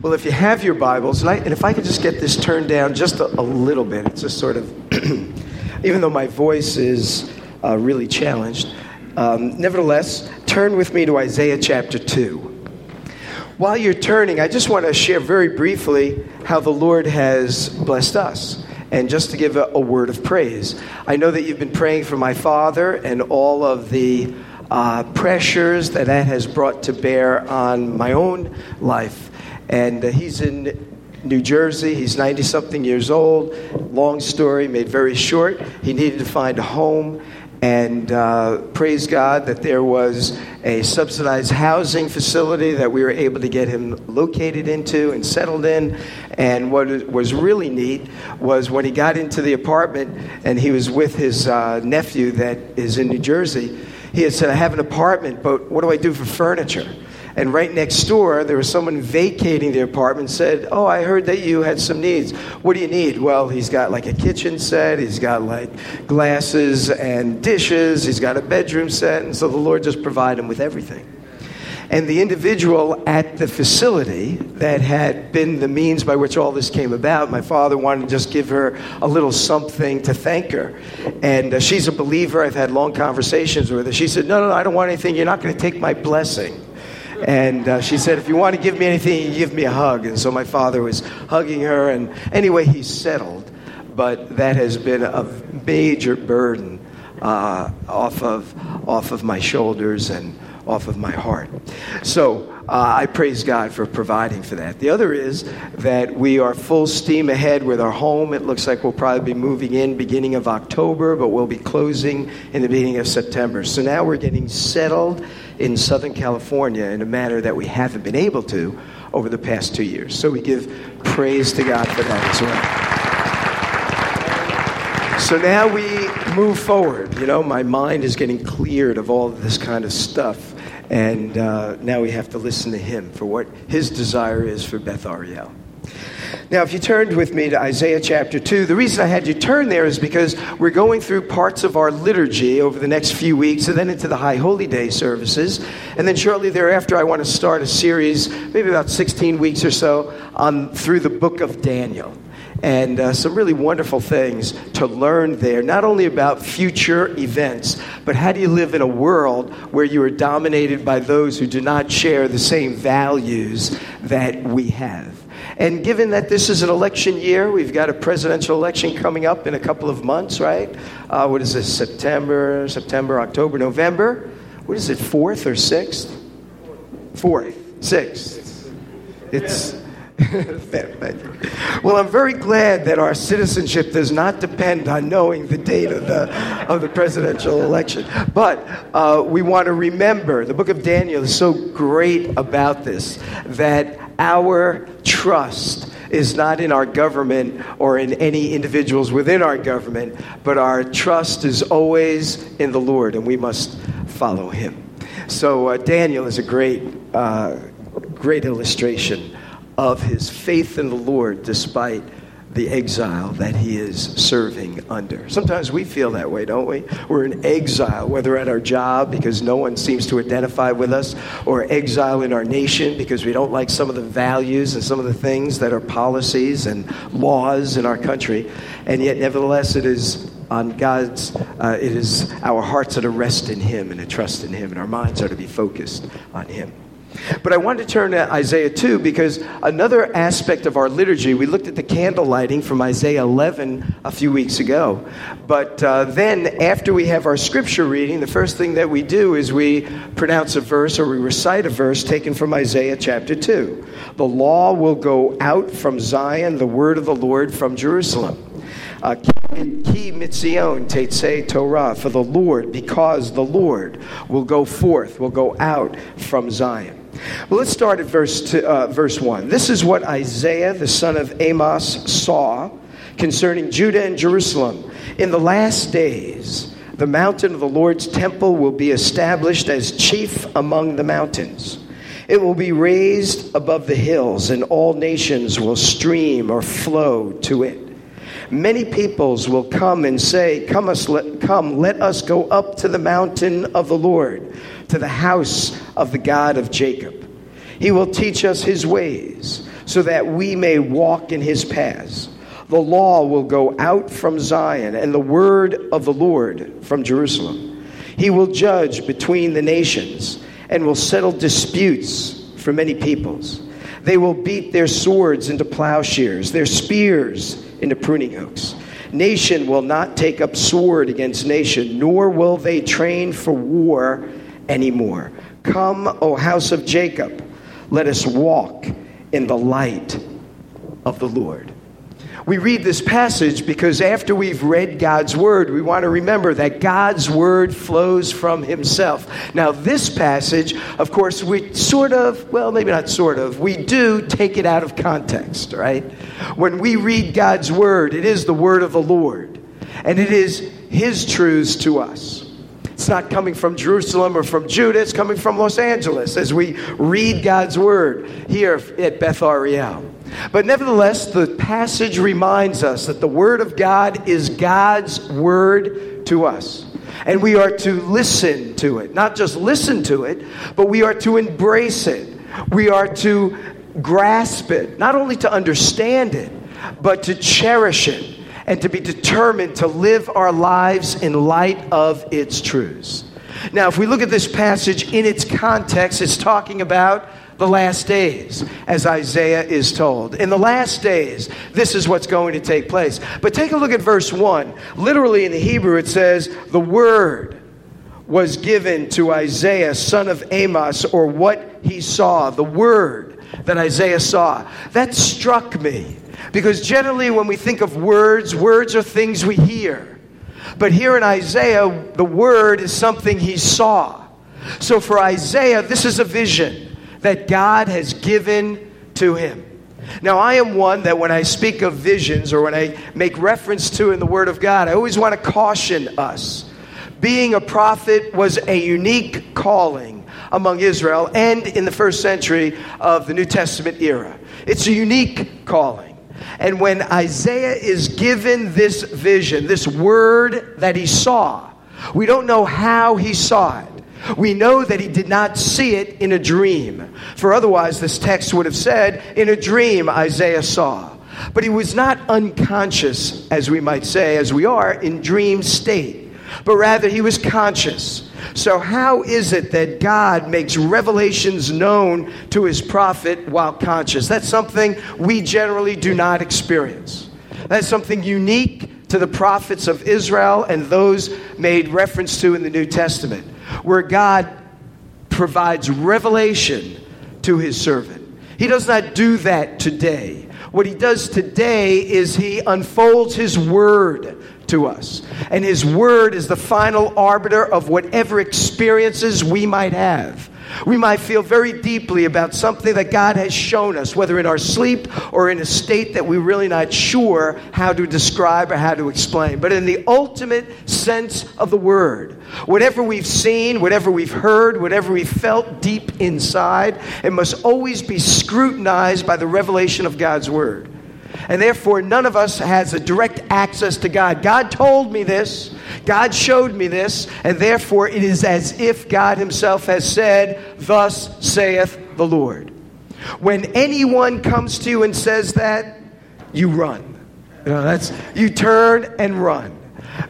Well, if you have your Bibles, and, I, and if I could just get this turned down just a, a little bit, it's just sort of, even though my voice is uh, really challenged, um, nevertheless, turn with me to Isaiah chapter 2. While you're turning, I just want to share very briefly how the Lord has blessed us. And just to give a, a word of praise, I know that you've been praying for my father and all of the uh, pressures that that has brought to bear on my own life. And uh, he's in New Jersey. He's 90 something years old. Long story, made very short. He needed to find a home. And uh, praise God that there was a subsidized housing facility that we were able to get him located into and settled in. And what was really neat was when he got into the apartment and he was with his uh, nephew that is in New Jersey he had said, I have an apartment, but what do I do for furniture? And right next door, there was someone vacating the apartment said, Oh, I heard that you had some needs. What do you need? Well, he's got like a kitchen set, he's got like glasses and dishes, he's got a bedroom set, and so the Lord just provided him with everything. And the individual at the facility that had been the means by which all this came about, my father wanted to just give her a little something to thank her. And uh, she's a believer. I've had long conversations with her. She said, No, no, no, I don't want anything. You're not going to take my blessing. And uh, she said, If you want to give me anything, give me a hug. And so my father was hugging her. And anyway, he settled. But that has been a major burden uh, off, of, off of my shoulders and off of my heart. So uh, I praise God for providing for that. The other is that we are full steam ahead with our home. It looks like we'll probably be moving in beginning of October, but we'll be closing in the beginning of September. So now we're getting settled in Southern California in a manner that we haven't been able to over the past two years. So we give praise to God for that as well. So now we move forward. You know, my mind is getting cleared of all of this kind of stuff. And uh, now we have to listen to him for what his desire is for Beth Ariel. Now, if you turned with me to Isaiah chapter 2, the reason I had you turn there is because we're going through parts of our liturgy over the next few weeks and then into the High Holy Day services. And then shortly thereafter, I want to start a series, maybe about 16 weeks or so, on through the book of Daniel and uh, some really wonderful things to learn there, not only about future events, but how do you live in a world where you are dominated by those who do not share the same values that we have. And given that this is an election year, we've got a presidential election coming up in a couple of months, right? Uh, what is this, September, September, October, November? What is it, 4th or 6th? 4th, 6th. It's well, I'm very glad that our citizenship does not depend on knowing the date of the, of the presidential election. But uh, we want to remember the book of Daniel is so great about this that our trust is not in our government or in any individuals within our government, but our trust is always in the Lord, and we must follow him. So, uh, Daniel is a great, uh, great illustration of his faith in the Lord despite the exile that he is serving under. Sometimes we feel that way, don't we? We're in exile, whether at our job because no one seems to identify with us, or exile in our nation because we don't like some of the values and some of the things that are policies and laws in our country. And yet, nevertheless, it is on God's, uh, it is our hearts are to rest in Him and to trust in Him, and our minds are to be focused on Him. But I wanted to turn to Isaiah 2 because another aspect of our liturgy, we looked at the candle lighting from Isaiah 11 a few weeks ago. But uh, then, after we have our scripture reading, the first thing that we do is we pronounce a verse or we recite a verse taken from Isaiah chapter 2. The law will go out from Zion, the word of the Lord from Jerusalem. Uh, Ki mitzion tetze Torah, for the Lord, because the Lord will go forth, will go out from Zion. Well, let's start at verse, two, uh, verse 1. This is what Isaiah, the son of Amos, saw concerning Judah and Jerusalem. In the last days, the mountain of the Lord's temple will be established as chief among the mountains. It will be raised above the hills, and all nations will stream or flow to it. Many peoples will come and say, Come, us, let, come, let us go up to the mountain of the Lord, to the house of the God of Jacob. He will teach us his ways so that we may walk in his paths. The law will go out from Zion and the word of the Lord from Jerusalem. He will judge between the nations and will settle disputes for many peoples. They will beat their swords into plowshares, their spears into pruning hooks. Nation will not take up sword against nation, nor will they train for war anymore. Come, O house of Jacob, let us walk in the light of the Lord. We read this passage because after we've read God's word, we want to remember that God's word flows from himself. Now, this passage, of course, we sort of, well, maybe not sort of, we do take it out of context, right? When we read God's word, it is the word of the Lord, and it is his truths to us. It's not coming from Jerusalem or from Judah, it's coming from Los Angeles as we read God's word here at Beth Ariel. But nevertheless, the passage reminds us that the word of God is God's word to us. And we are to listen to it. Not just listen to it, but we are to embrace it. We are to grasp it, not only to understand it, but to cherish it and to be determined to live our lives in light of its truths. Now, if we look at this passage in its context, it's talking about the last days, as Isaiah is told. In the last days, this is what's going to take place. But take a look at verse 1. Literally in the Hebrew, it says, The word was given to Isaiah, son of Amos, or what he saw, the word that Isaiah saw. That struck me because generally, when we think of words, words are things we hear. But here in Isaiah, the word is something he saw. So for Isaiah, this is a vision that God has given to him. Now, I am one that when I speak of visions or when I make reference to in the Word of God, I always want to caution us. Being a prophet was a unique calling among Israel and in the first century of the New Testament era. It's a unique calling. And when Isaiah is given this vision, this word that he saw, we don't know how he saw it. We know that he did not see it in a dream. For otherwise, this text would have said, In a dream, Isaiah saw. But he was not unconscious, as we might say, as we are in dream state, but rather he was conscious. So, how is it that God makes revelations known to his prophet while conscious? That's something we generally do not experience. That's something unique to the prophets of Israel and those made reference to in the New Testament, where God provides revelation to his servant. He does not do that today. What he does today is he unfolds his word to us. And His Word is the final arbiter of whatever experiences we might have. We might feel very deeply about something that God has shown us, whether in our sleep or in a state that we're really not sure how to describe or how to explain. But in the ultimate sense of the word, whatever we've seen, whatever we've heard, whatever we've felt deep inside, it must always be scrutinized by the revelation of God's word and therefore none of us has a direct access to God. God told me this, God showed me this, and therefore it is as if God Himself has said, Thus saith the Lord. When anyone comes to you and says that, you run. You know, that's you turn and run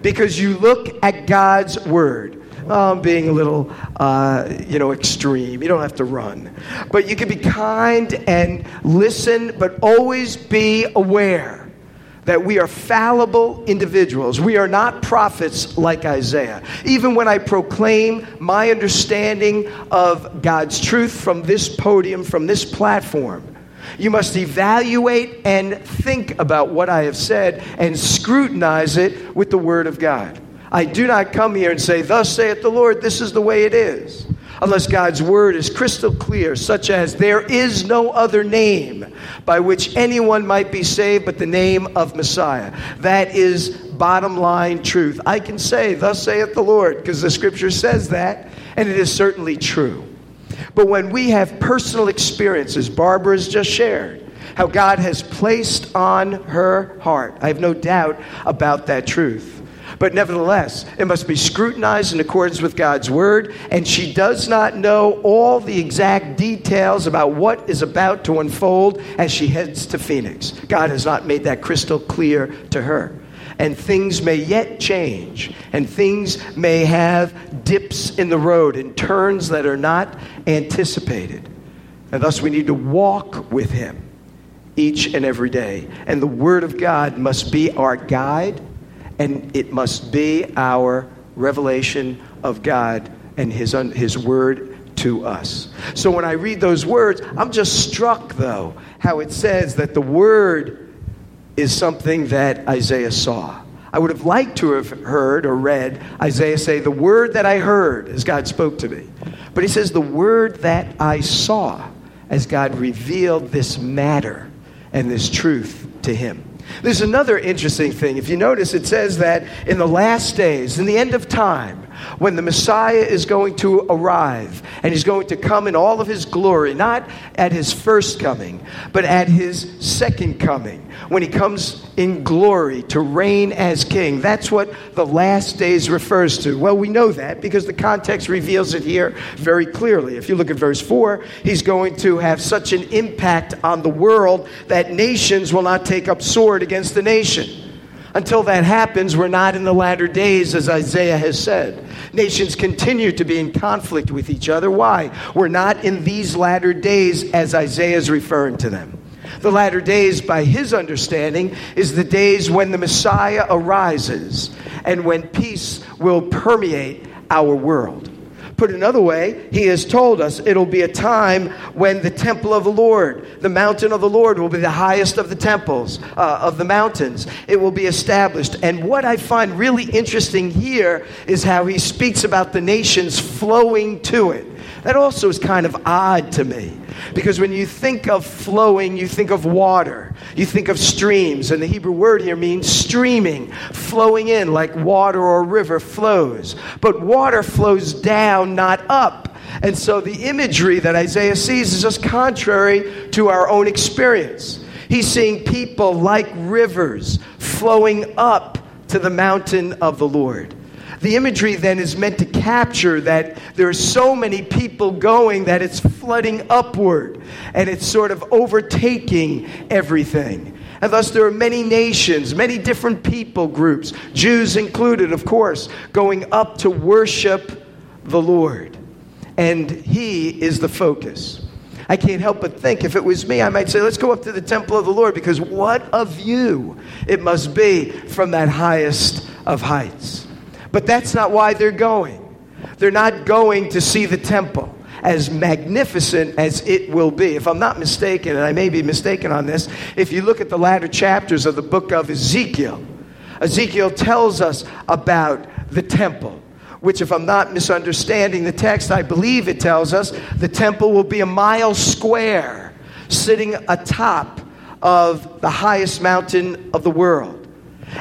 because you look at God's word oh, I'm being a little, uh, you know, extreme. You don't have to run. But you can be kind and listen, but always be aware that we are fallible individuals. We are not prophets like Isaiah. Even when I proclaim my understanding of God's truth from this podium, from this platform, you must evaluate and think about what I have said and scrutinize it with the Word of God. I do not come here and say, Thus saith the Lord, this is the way it is. Unless God's word is crystal clear, such as there is no other name by which anyone might be saved but the name of Messiah. That is bottom line truth. I can say, Thus saith the Lord, because the scripture says that, and it is certainly true. But when we have personal experiences, Barbara has just shared, how God has placed on her heart, I have no doubt about that truth But nevertheless, it must be scrutinized in accordance with God's word, and she does not know all the exact details about what is about to unfold as she heads to Phoenix. God has not made that crystal clear to her. And things may yet change, and things may have dips in the road and turns that are not anticipated. And thus, we need to walk with Him each and every day. And the Word of God must be our guide and it must be our revelation of God and His, His Word to us. So when I read those words, I'm just struck, though, how it says that the Word is something that Isaiah saw. I would have liked to have heard or read Isaiah say, The word that I heard as God spoke to me. But he says, The word that I saw as God revealed this matter and this truth to him. There's another interesting thing. If you notice, it says that in the last days, in the end of time, when the Messiah is going to arrive and he's going to come in all of his glory, not at his first coming, but at his second coming, when he comes in glory to reign as king. That's what the last days refers to. Well, we know that because the context reveals it here very clearly. If you look at verse 4, he's going to have such an impact on the world that nations will not take up sword against the nation. Until that happens, we're not in the latter days, as Isaiah has said. Nations continue to be in conflict with each other. Why? We're not in these latter days, as Isaiah is referring to them. The latter days, by his understanding, is the days when the Messiah arises and when peace will permeate our world. Put another way, he has told us it'll be a time when the temple of the Lord, the mountain of the Lord, will be the highest of the temples, uh, of the mountains. It will be established. And what I find really interesting here is how he speaks about the nations flowing to it. That also is kind of odd to me. Because when you think of flowing, you think of water. You think of streams. And the Hebrew word here means streaming, flowing in like water or river flows. But water flows down, not up. And so the imagery that Isaiah sees is just contrary to our own experience. He's seeing people like rivers flowing up to the mountain of the Lord. The imagery then is meant to capture that there are so many people going that it's flooding upward and it's sort of overtaking everything. And thus, there are many nations, many different people groups, Jews included, of course, going up to worship the Lord. And He is the focus. I can't help but think if it was me, I might say, let's go up to the temple of the Lord because what a view it must be from that highest of heights. But that's not why they're going. They're not going to see the temple as magnificent as it will be. If I'm not mistaken, and I may be mistaken on this, if you look at the latter chapters of the book of Ezekiel, Ezekiel tells us about the temple. Which, if I'm not misunderstanding the text, I believe it tells us the temple will be a mile square, sitting atop of the highest mountain of the world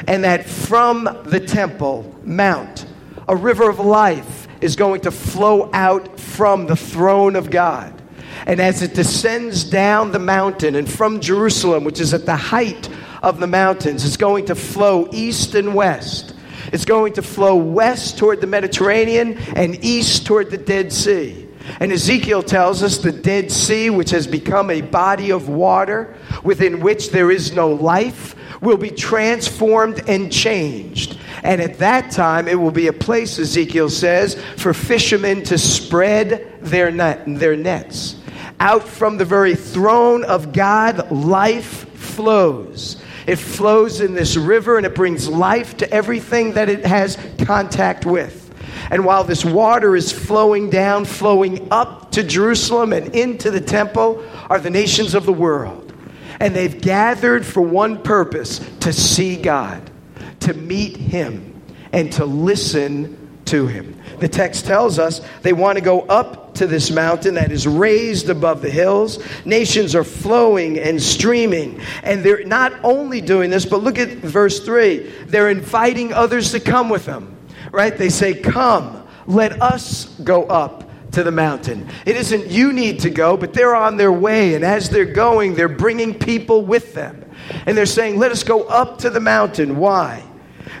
and that from the Temple Mount, a river of life is going to flow out from the throne of God. And as it descends down the mountain and from Jerusalem, which is at the height of the mountains, it's going to flow east and west. It's going to flow west toward the Mediterranean and east toward the Dead Sea. And Ezekiel tells us the Dead Sea, which has become a body of water within which there is no life, will be transformed and changed. And at that time, it will be a place, Ezekiel says, for fishermen to spread their, net, their nets. Out from the very throne of God, life flows. It flows in this river and it brings life to everything that it has contact with. And while this water is flowing down, flowing up to Jerusalem and into the temple, are the nations of the world. And they've gathered for one purpose to see God, to meet Him, and to listen to Him. The text tells us they want to go up to this mountain that is raised above the hills. Nations are flowing and streaming. And they're not only doing this, but look at verse 3. They're inviting others to come with them, right? They say, Come, let us go up to the mountain. It isn't you need to go, but they're on their way. And as they're going, they're bringing people with them. And they're saying, Let us go up to the mountain. Why?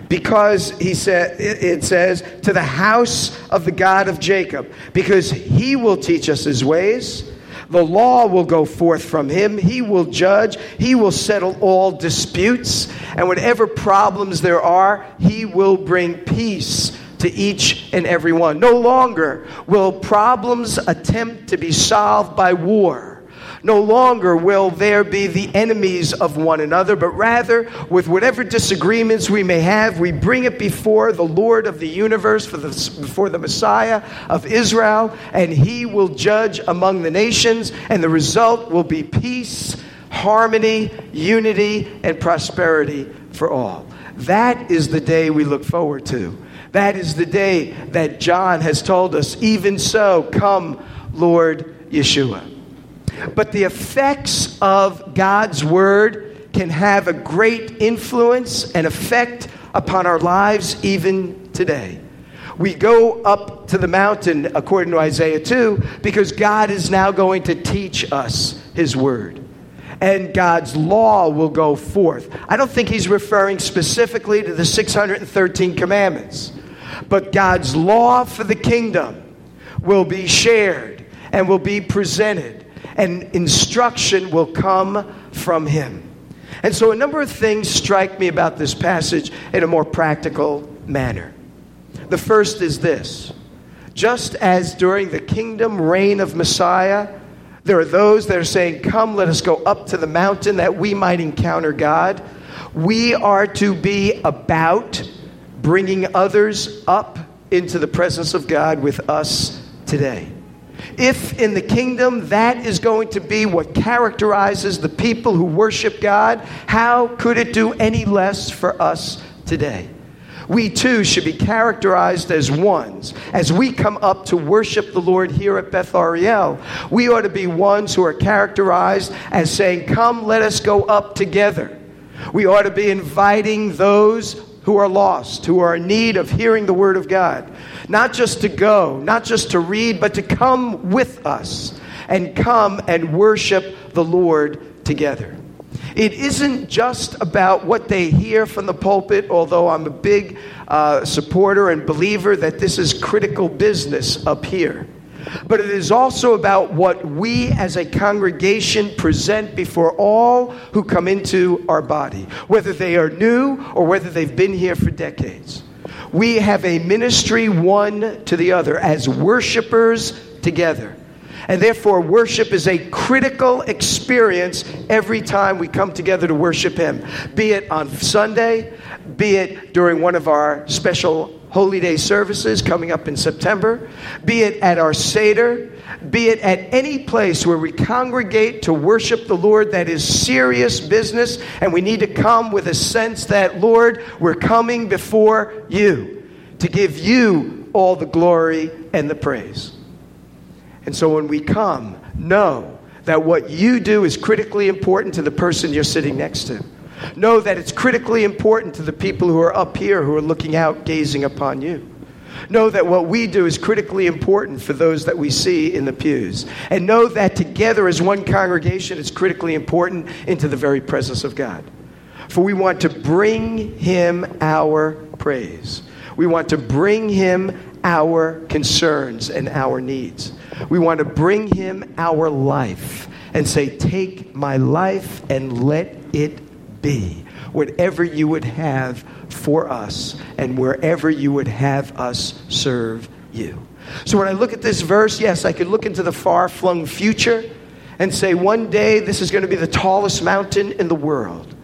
because he said it says to the house of the God of Jacob because he will teach us his ways the law will go forth from him he will judge he will settle all disputes and whatever problems there are he will bring peace to each and every one no longer will problems attempt to be solved by war no longer will there be the enemies of one another, but rather, with whatever disagreements we may have, we bring it before the Lord of the universe, for the, before the Messiah of Israel, and he will judge among the nations, and the result will be peace, harmony, unity, and prosperity for all. That is the day we look forward to. That is the day that John has told us, even so, come, Lord Yeshua. But the effects of God's word can have a great influence and effect upon our lives even today. We go up to the mountain, according to Isaiah 2, because God is now going to teach us his word. And God's law will go forth. I don't think he's referring specifically to the 613 commandments, but God's law for the kingdom will be shared and will be presented and instruction will come from him. And so, a number of things strike me about this passage in a more practical manner. The first is this just as during the kingdom reign of Messiah, there are those that are saying, Come, let us go up to the mountain that we might encounter God. We are to be about bringing others up into the presence of God with us today. If in the kingdom that is going to be what characterizes the people who worship God, how could it do any less for us today? We too should be characterized as ones. As we come up to worship the Lord here at Beth Ariel, we ought to be ones who are characterized as saying, Come, let us go up together. We ought to be inviting those who are lost, who are in need of hearing the Word of God. Not just to go, not just to read, but to come with us and come and worship the Lord together. It isn't just about what they hear from the pulpit, although I'm a big uh, supporter and believer that this is critical business up here but it is also about what we as a congregation present before all who come into our body, whether they are new or whether they've been here for decades. We have a ministry one to the other as worshipers together. And therefore, worship is a critical experience every time we come together to worship Him, be it on Sunday, be it during one of our special Holy Day services coming up in September, be it at our Seder, be it at any place where we congregate to worship the Lord that is serious business, and we need to come with a sense that, Lord, we're coming before you to give you all the glory and the praise. And so when we come, know that what you do is critically important to the person you're sitting next to. Know that it's critically important to the people who are up here who are looking out, gazing upon you. Know that what we do is critically important for those that we see in the pews. And know that together as one congregation it's critically important into the very presence of God. For we want to bring Him our praise. We want to bring Him our concerns and our needs. We want to bring Him our life and say, Take my life and let it be, whatever you would have for us, and wherever you would have us serve you. So when I look at this verse, yes, I could look into the far flung future and say, one day this is going to be the tallest mountain in the world.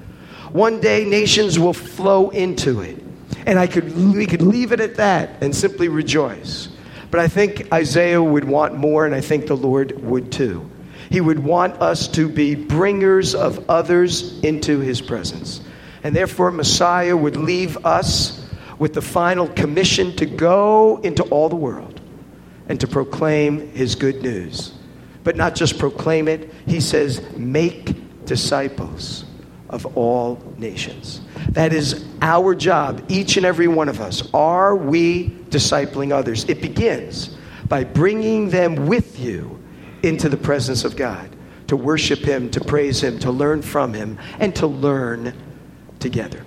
One day nations will flow into it. And I could, we could leave it at that and simply rejoice. But I think Isaiah would want more, and I think the Lord would too. He would want us to be bringers of others into his presence. And therefore, Messiah would leave us with the final commission to go into all the world and to proclaim his good news. But not just proclaim it, he says, make disciples of all nations. That is our job, each and every one of us. Are we discipling others? It begins by bringing them with you into the presence of God, to worship Him, to praise Him, to learn from Him, and to learn together.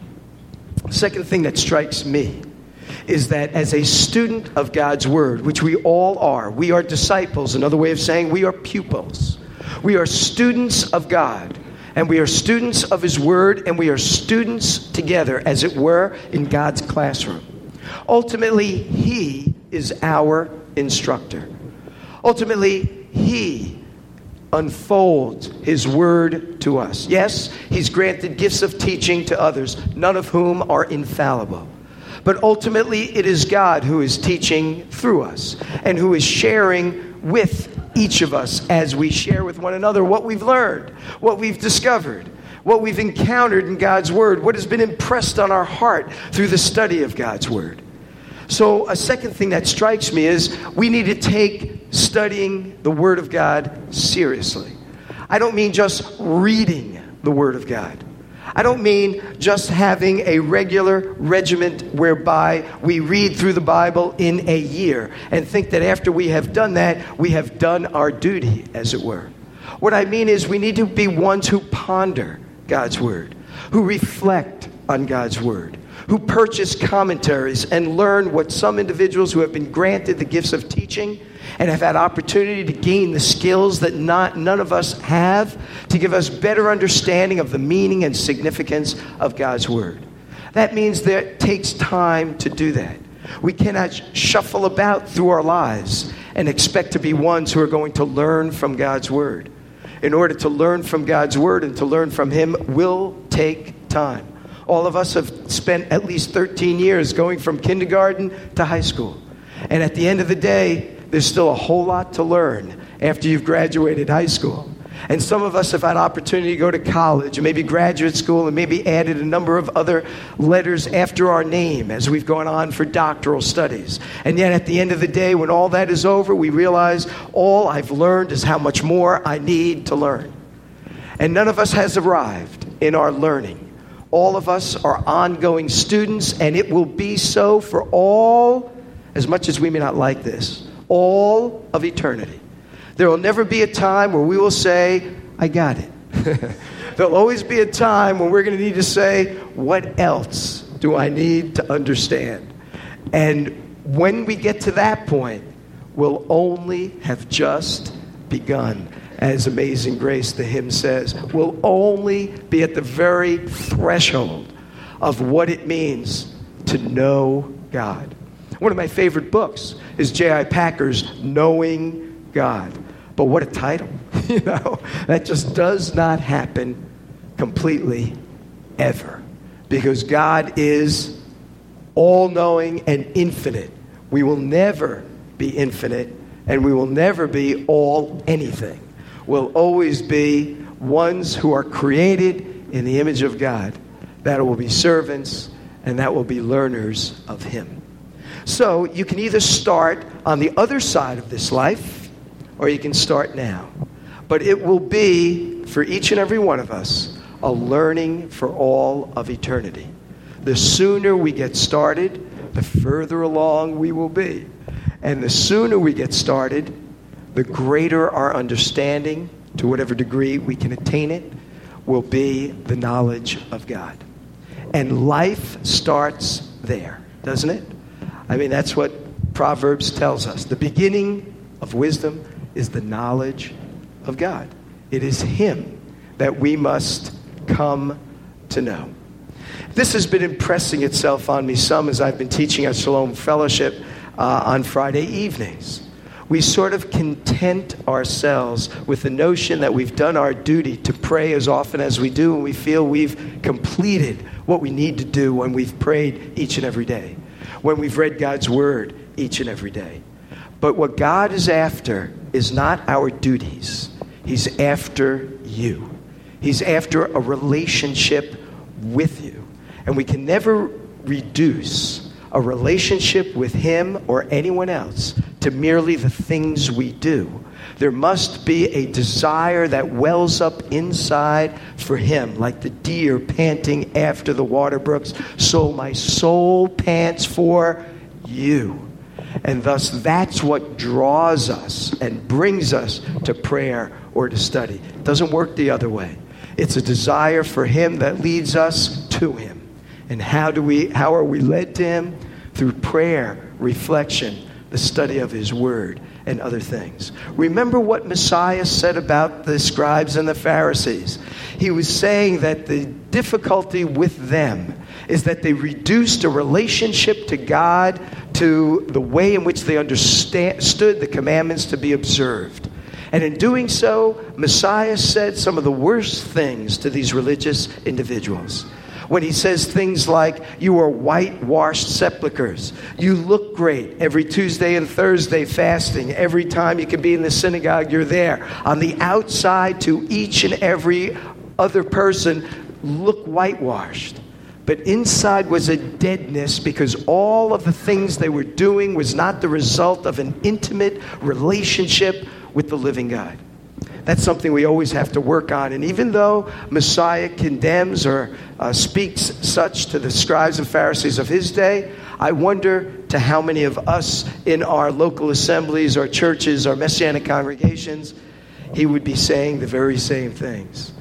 Second thing that strikes me is that as a student of God's Word, which we all are, we are disciples, another way of saying we are pupils. We are students of God, and we are students of His Word, and we are students together, as it were, in God's classroom. Ultimately, He is our instructor. Ultimately, He unfolds His Word to us. Yes, He's granted gifts of teaching to others, none of whom are infallible. But ultimately, it is God who is teaching through us and who is sharing with each of us as we share with one another what we've learned, what we've discovered, what we've encountered in God's Word, what has been impressed on our heart through the study of God's Word. So, a second thing that strikes me is we need to take studying the Word of God seriously. I don't mean just reading the Word of God. I don't mean just having a regular regiment whereby we read through the Bible in a year and think that after we have done that, we have done our duty, as it were. What I mean is, we need to be ones who ponder God's Word, who reflect on God's Word, who purchase commentaries and learn what some individuals who have been granted the gifts of teaching and have had opportunity to gain the skills that not, none of us have to give us better understanding of the meaning and significance of God's Word. That means that it takes time to do that. We cannot shuffle about through our lives and expect to be ones who are going to learn from God's Word. In order to learn from God's Word and to learn from Him will take time. All of us have spent at least 13 years going from kindergarten to high school. And at the end of the day, there's still a whole lot to learn after you've graduated high school. And some of us have had opportunity to go to college and maybe graduate school and maybe added a number of other letters after our name as we've gone on for doctoral studies. And yet at the end of the day, when all that is over, we realize all I've learned is how much more I need to learn. And none of us has arrived in our learning. All of us are ongoing students, and it will be so for all, as much as we may not like this, all of eternity. There will never be a time where we will say, I got it. There'll always be a time when we're going to need to say, What else do I need to understand? And when we get to that point, we'll only have just begun. As Amazing Grace, the hymn says, we'll only be at the very threshold of what it means to know God. One of my favorite books is J.I. Packer's Knowing God. But what a title. you know, that just does not happen completely ever. Because God is all knowing and infinite. We will never be infinite, and we will never be all anything. We'll always be ones who are created in the image of God, that will be servants, and that will be learners of Him. So you can either start on the other side of this life or you can start now. But it will be, for each and every one of us, a learning for all of eternity. The sooner we get started, the further along we will be. And the sooner we get started, the greater our understanding, to whatever degree we can attain it, will be the knowledge of God. And life starts there, doesn't it? I mean, that's what Proverbs tells us. The beginning of wisdom is the knowledge of God. It is Him that we must come to know. This has been impressing itself on me some as I've been teaching at Shalom Fellowship uh, on Friday evenings. We sort of content ourselves with the notion that we've done our duty to pray as often as we do, and we feel we've completed what we need to do when we've prayed each and every day when we've read God's Word each and every day. But what God is after is not our duties, He's after you. He's after a relationship with you. And we can never reduce a relationship with Him or anyone else to merely the things we do. There must be a desire that wells up inside for him, like the deer panting after the water brooks. So my soul pants for you. And thus, that's what draws us and brings us to prayer or to study. It doesn't work the other way. It's a desire for Him that leads us to Him. And how, do we, how are we led to Him? Through prayer, reflection, the study of His Word, and other things. Remember what Messiah said about the scribes and the Pharisees. He was saying that the difficulty with them is that they reduced a relationship to God to the way in which they understood the commandments to be observed. And in doing so, Messiah said some of the worst things to these religious individuals when he says things like, You are whitewashed sepulchres. You look great every Tuesday and Thursday fasting. Every time you can be in the synagogue, you're there. On the outside, to each and every other person, look whitewashed. But inside was a deadness because all of the things they were doing was not the result of an intimate relationship with the living God. That's something we always have to work on. And even though Messiah condemns or uh, speaks such to the scribes and Pharisees of his day, I wonder to how many of us in our local assemblies, our churches, our messianic congregations, he would be saying the very same things.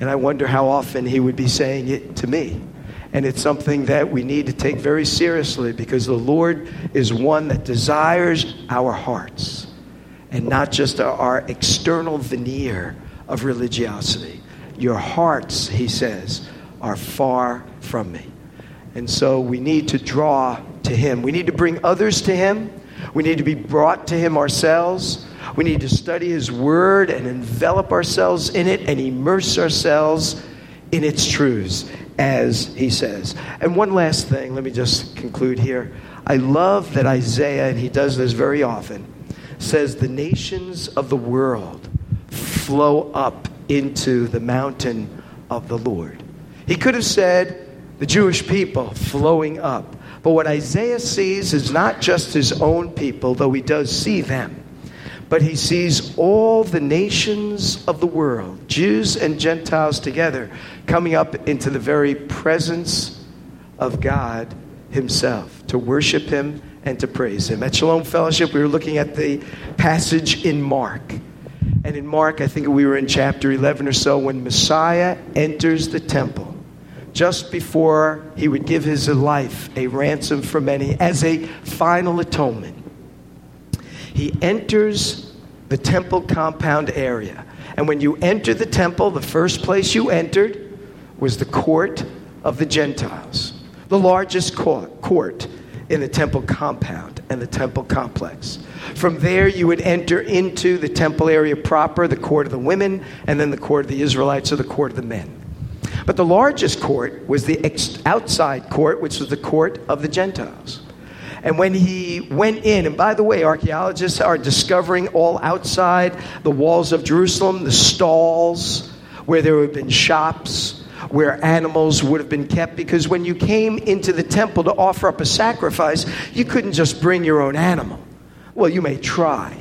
And I wonder how often he would be saying it to me. And it's something that we need to take very seriously because the Lord is one that desires our hearts and not just our external veneer of religiosity. Your hearts, he says, are far from me. And so we need to draw to him. We need to bring others to him. We need to be brought to him ourselves. We need to study his word and envelop ourselves in it and immerse ourselves in its truths, as he says. And one last thing, let me just conclude here. I love that Isaiah, and he does this very often, says the nations of the world flow up into the mountain of the Lord. He could have said the Jewish people flowing up. But what Isaiah sees is not just his own people, though he does see them, but he sees all the nations of the world, Jews and Gentiles together, coming up into the very presence of God Himself to worship Him and to praise Him. At Shalom Fellowship, we were looking at the passage in Mark. And in Mark, I think we were in chapter 11 or so, when Messiah enters the temple just before he would give his life a ransom for many as a final atonement. He enters the temple compound area. And when you enter the temple, the first place you entered was the court of the Gentiles, the largest court, court in the temple compound and the temple complex. From there, you would enter into the temple area proper, the court of the women, and then the court of the Israelites or the court of the men. But the largest court was the ex- outside court, which was the court of the Gentiles. And when he went in, and by the way, archaeologists are discovering all outside the walls of Jerusalem, the stalls where there have been shops, where animals would have been kept because when you came into the temple to offer up a sacrifice, you couldn't just bring your own animal. Well, you may try,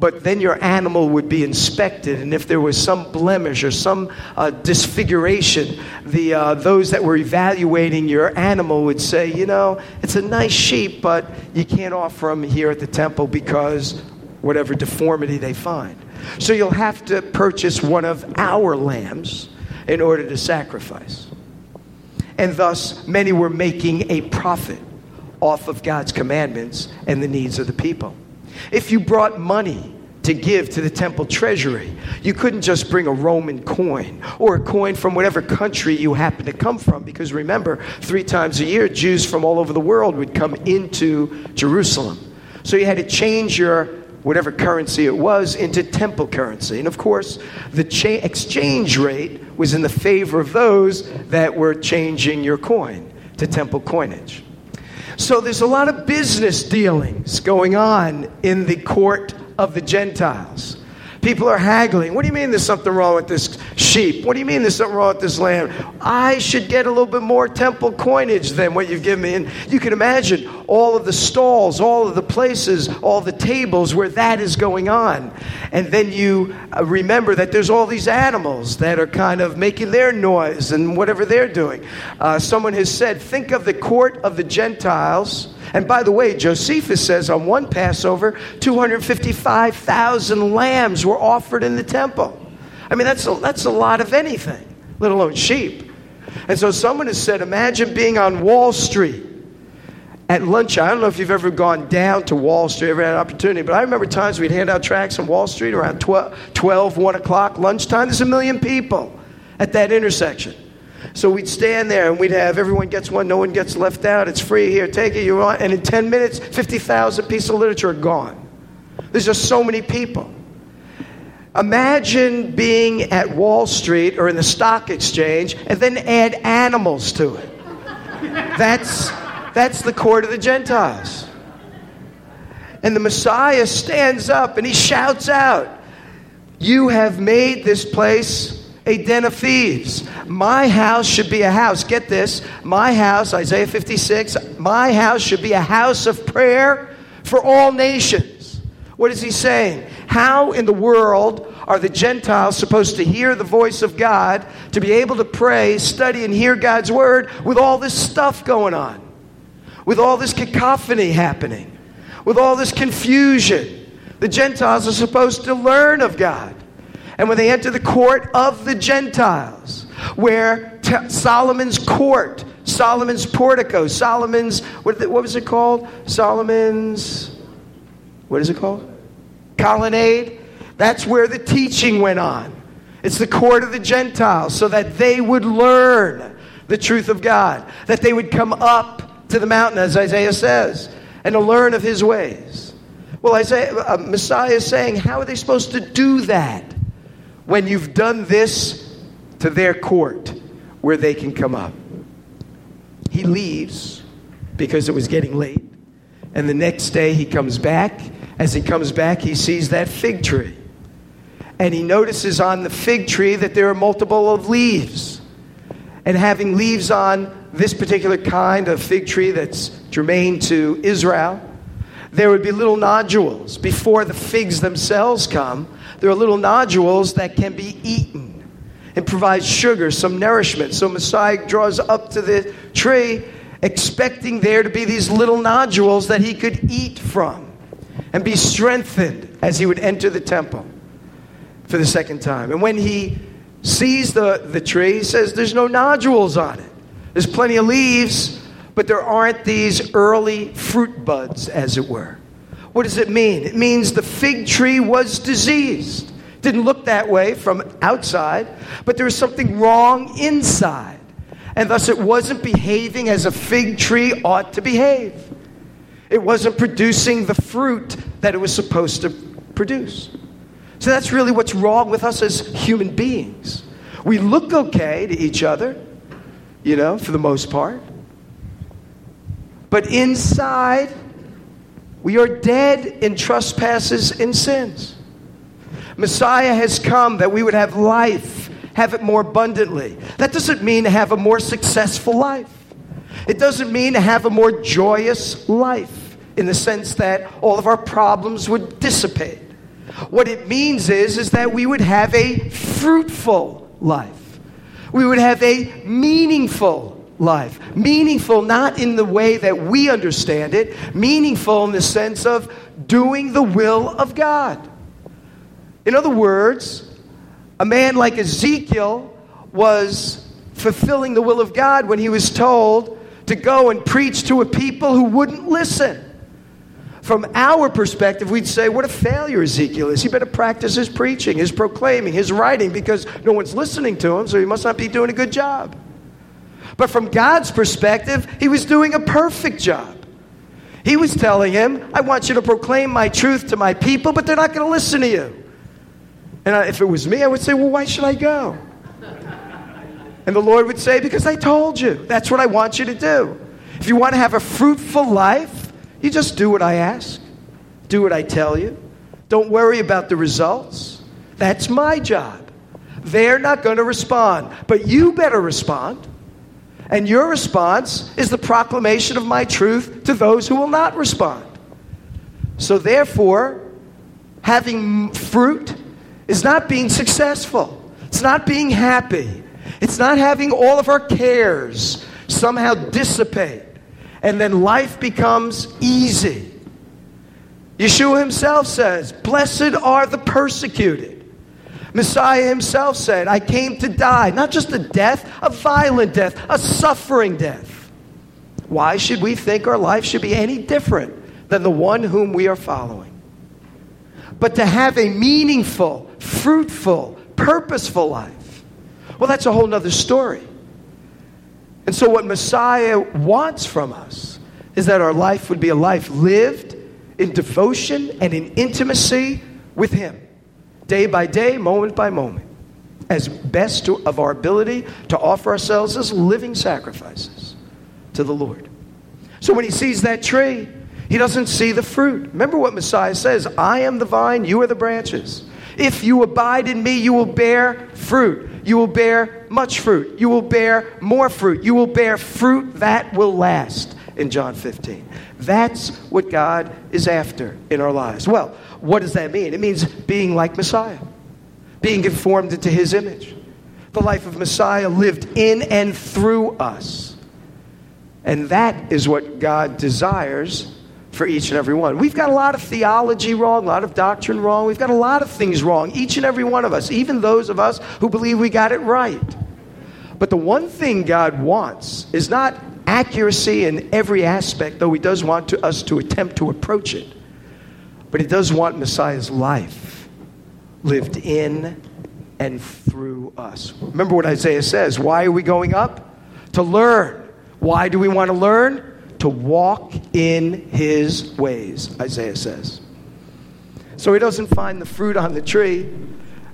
but then your animal would be inspected, and if there was some blemish or some uh, disfiguration, the, uh, those that were evaluating your animal would say, you know, it's a nice sheep, but you can't offer them here at the temple because whatever deformity they find. So you'll have to purchase one of our lambs in order to sacrifice. And thus, many were making a profit off of God's commandments and the needs of the people. If you brought money to give to the temple treasury, you couldn't just bring a Roman coin or a coin from whatever country you happened to come from. Because remember, three times a year, Jews from all over the world would come into Jerusalem. So you had to change your whatever currency it was into temple currency. And of course, the cha- exchange rate was in the favor of those that were changing your coin to temple coinage. So there's a lot of business dealings going on in the court of the Gentiles. People are haggling. What do you mean there's something wrong with this sheep? What do you mean there's something wrong with this lamb? I should get a little bit more temple coinage than what you've given me. And you can imagine all of the stalls, all of the places, all the tables where that is going on. And then you uh, remember that there's all these animals that are kind of making their noise and whatever they're doing. Uh, someone has said, think of the court of the Gentiles and by the way, Josephus says on one Passover, 255,000 lambs were offered in the temple. I mean, that's a, that's a lot of anything, let alone sheep. And so someone has said, imagine being on Wall Street at lunch. I don't know if you've ever gone down to Wall Street, ever had an opportunity, but I remember times we'd hand out tracts on Wall Street around 12, 12 1 o'clock, lunchtime. There's a million people at that intersection. So we'd stand there and we'd have everyone gets one, no one gets left out. It's free here, take it, you want. And in 10 minutes, 50,000 pieces of literature are gone. There's just so many people. Imagine being at Wall Street or in the stock exchange and then add animals to it. That's, that's the court of the Gentiles. And the Messiah stands up and he shouts out, You have made this place a den of thieves. My house should be a house. Get this. My house, Isaiah 56, my house should be a house of prayer for all nations. What is he saying? How in the world are the Gentiles supposed to hear the voice of God, to be able to pray, study, and hear God's word with all this stuff going on? With all this cacophony happening? With all this confusion? The Gentiles are supposed to learn of God. And when they enter the court of the Gentiles, where t- Solomon's court, Solomon's portico, Solomon's, what, what was it called? Solomon's, what is it called? Colonnade. That's where the teaching went on. It's the court of the Gentiles so that they would learn the truth of God, that they would come up to the mountain, as Isaiah says, and to learn of his ways. Well, Isaiah, uh, Messiah is saying, how are they supposed to do that? When you've done this to their court where they can come up. He leaves because it was getting late. And the next day he comes back. As he comes back, he sees that fig tree. And he notices on the fig tree that there are multiple of leaves. And having leaves on this particular kind of fig tree that's germane to Israel, there would be little nodules before the figs themselves come there are little nodules that can be eaten and provide sugar, some nourishment. So Messiah draws up to the tree, expecting there to be these little nodules that he could eat from and be strengthened as he would enter the temple for the second time. And when he sees the, the tree, he says, There's no nodules on it. There's plenty of leaves, but there aren't these early fruit buds, as it were. What does it mean? It means the fig tree was diseased. Didn't look that way from outside, but there was something wrong inside. And thus it wasn't behaving as a fig tree ought to behave. It wasn't producing the fruit that it was supposed to produce. So that's really what's wrong with us as human beings. We look okay to each other, you know, for the most part. But inside, we are dead in trespasses and sins. Messiah has come that we would have life, have it more abundantly. That doesn't mean to have a more successful life. It doesn't mean to have a more joyous life in the sense that all of our problems would dissipate. What it means is, is that we would have a fruitful life. We would have a meaningful life. Meaningful not in the way that we understand it, meaningful in the sense of doing the will of God. In other words, a man like Ezekiel was fulfilling the will of God when he was told to go and preach to a people who wouldn't listen. From our perspective, we'd say, What a failure Ezekiel is. He better practice his preaching, his proclaiming, his writing, because no one's listening to him, so he must not be doing a good job. But from God's perspective, he was doing a perfect job. He was telling him, I want you to proclaim my truth to my people, but they're not going to listen to you. And if it was me, I would say, Well, why should I go? And the Lord would say, Because I told you. That's what I want you to do. If you want to have a fruitful life, you just do what I ask, do what I tell you. Don't worry about the results. That's my job. They're not going to respond, but you better respond. And your response is the proclamation of my truth to those who will not respond. So, therefore, having fruit is not being successful, it's not being happy, it's not having all of our cares somehow dissipate, and then life becomes easy. Yeshua himself says, Blessed are the persecuted. Messiah himself said, I came to die, not just a death, a violent death, a suffering death. Why should we think our life should be any different than the one whom we are following? But to have a meaningful, fruitful, purposeful life, well, that's a whole other story. And so, what Messiah wants from us is that our life would be a life lived in devotion and in intimacy with Him day by day, moment by moment, as best to, of our ability to offer ourselves as living sacrifices to the Lord. So when he sees that tree, he doesn't see the fruit. Remember what Messiah says I am the vine, you are the branches. If you abide in me, you will bear fruit. You will bear much fruit. You will bear more fruit. You will bear fruit that will last in John 15. That's what God is after in our lives. Well, what does that mean? It means being like Messiah, being conformed into his image. The life of Messiah lived in and through us. And that is what God desires for each and every one. We've got a lot of theology wrong, a lot of doctrine wrong. We've got a lot of things wrong, each and every one of us, even those of us who believe we got it right. But the one thing God wants is not accuracy in every aspect, though He does want to, us to attempt to approach it. But He does want Messiah's life lived in and through us. Remember what Isaiah says why are we going up? To learn. Why do we want to learn? To walk in His ways, Isaiah says. So He doesn't find the fruit on the tree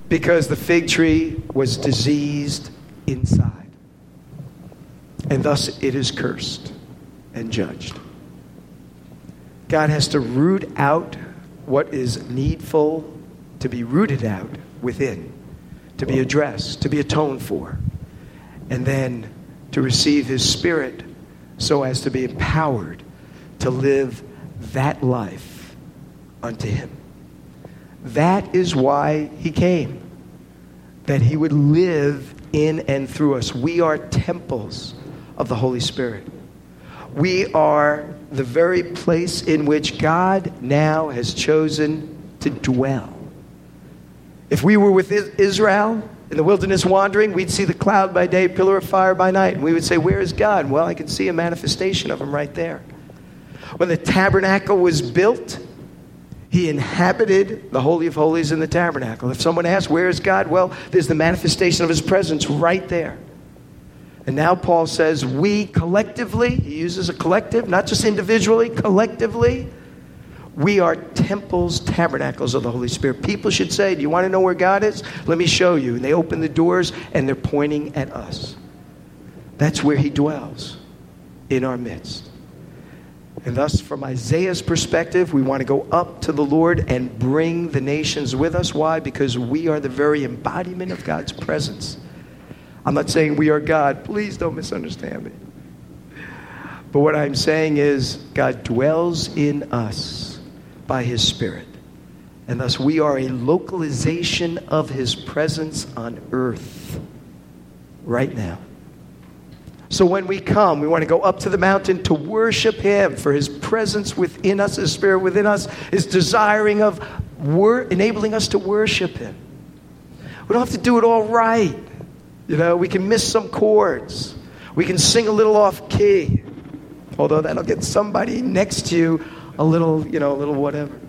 because the fig tree was diseased inside and thus it is cursed and judged. God has to root out what is needful to be rooted out within, to be addressed, to be atoned for, and then to receive His Spirit so as to be empowered to live that life unto Him. That is why He came, that He would live in and through us. We are temples of the Holy Spirit. We are the very place in which God now has chosen to dwell. If we were with Israel in the wilderness wandering, we'd see the cloud by day, pillar of fire by night, and we would say, Where is God? Well, I can see a manifestation of him right there. When the tabernacle was built, he inhabited the Holy of Holies in the tabernacle. If someone asks, Where is God? Well, there's the manifestation of his presence right there. And now Paul says, we collectively, he uses a collective, not just individually, collectively, we are temples, tabernacles of the Holy Spirit. People should say, Do you want to know where God is? Let me show you. And they open the doors and they're pointing at us. That's where he dwells in our midst. And thus, from Isaiah's perspective, we want to go up to the Lord and bring the nations with us. Why? Because we are the very embodiment of God's presence. I'm not saying we are God. Please don't misunderstand me. But what I'm saying is, God dwells in us by His Spirit. And thus, we are a localization of His presence on earth right now. So, when we come, we want to go up to the mountain to worship Him for His presence within us, His Spirit within us, His desiring of wor- enabling us to worship Him. We don't have to do it all right. You know, we can miss some chords. We can sing a little off key. Although that'll get somebody next to you a little, you know, a little whatever.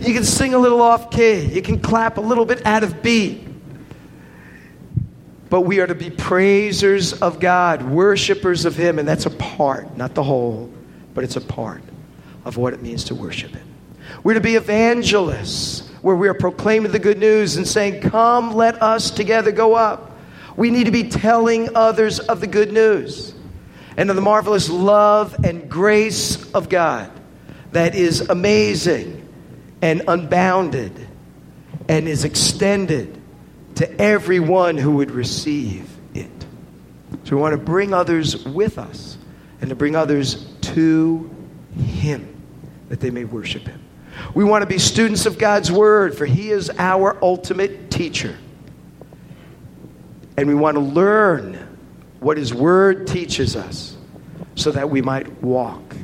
You can sing a little off key. You can clap a little bit out of beat. But we are to be praisers of God, worshipers of Him, and that's a part, not the whole, but it's a part of what it means to worship Him. We're to be evangelists, where we are proclaiming the good news and saying, Come, let us together go up. We need to be telling others of the good news and of the marvelous love and grace of God that is amazing and unbounded and is extended to everyone who would receive it. So we want to bring others with us and to bring others to Him that they may worship Him. We want to be students of God's Word, for He is our ultimate teacher. And we want to learn what His Word teaches us so that we might walk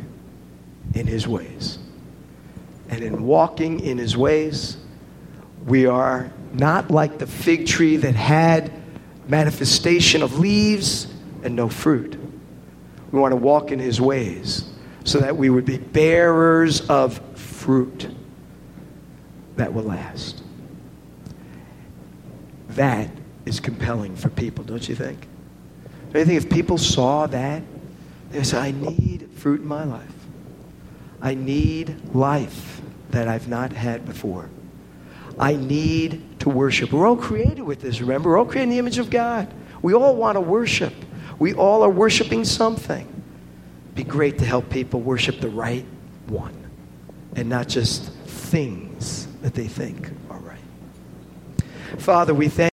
in His ways. And in walking in His ways, We are not like the fig tree that had manifestation of leaves and no fruit. We want to walk in his ways so that we would be bearers of fruit that will last. That is compelling for people, don't you think? You think if people saw that, they say, I need fruit in my life. I need life that I've not had before. I need to worship. We're all created with this, remember? We're all created in the image of God. We all want to worship. We all are worshiping something. It'd be great to help people worship the right one and not just things that they think are right. Father, we thank